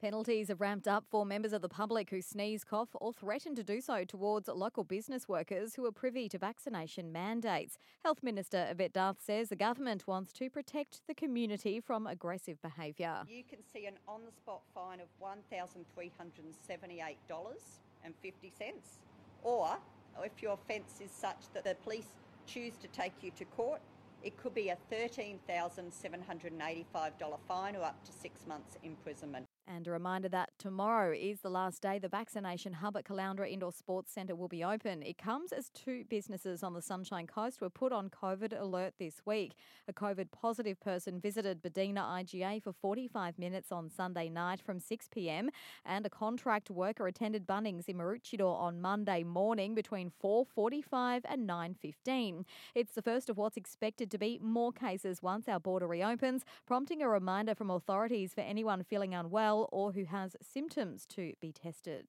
Penalties have ramped up for members of the public who sneeze, cough, or threaten to do so towards local business workers who are privy to vaccination mandates. Health Minister Yvette D'Ath says the government wants to protect the community from aggressive behaviour. You can see an on the spot fine of $1,378.50, or if your offence is such that the police choose to take you to court, it could be a $13,785 fine or up to six months imprisonment. And a reminder that tomorrow is the last day the vaccination hub at Caloundra Indoor Sports Centre will be open. It comes as two businesses on the Sunshine Coast were put on COVID alert this week. A COVID positive person visited Buddina IGA for 45 minutes on Sunday night from 6 pm, and a contract worker attended Bunnings in Maroochydore on Monday morning between 4:45 and 9:15. It's the first of what's expected to be more cases once our border reopens, prompting a reminder from authorities for anyone feeling unwell or who has symptoms to be tested.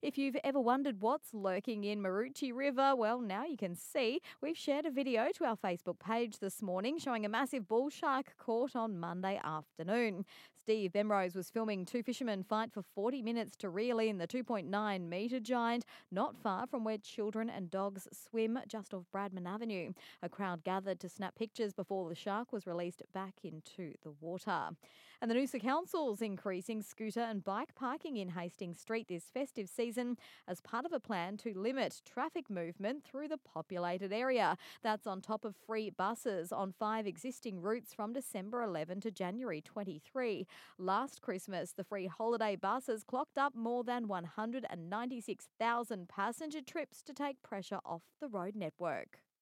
If you've ever wondered what's lurking in Maroochy River, well, now you can see. We've shared a video to our Facebook page this morning showing a massive bull shark caught on Monday afternoon. Steve Bemrose was filming two fishermen fight for 40 minutes to reel in the 2.9 metre giant, not far from where children and dogs swim just off Bradman Avenue. A crowd gathered to snap pictures before the shark was released back into the water. And the Noosa Council's increasing scooter and bike parking in Hastings Street this festive season as part of a plan to limit traffic movement through the populated area. That's on top of free buses on five existing routes from December 11 to January 23. Last Christmas, the free holiday buses clocked up more than 196,000 passenger trips to take pressure off the road network.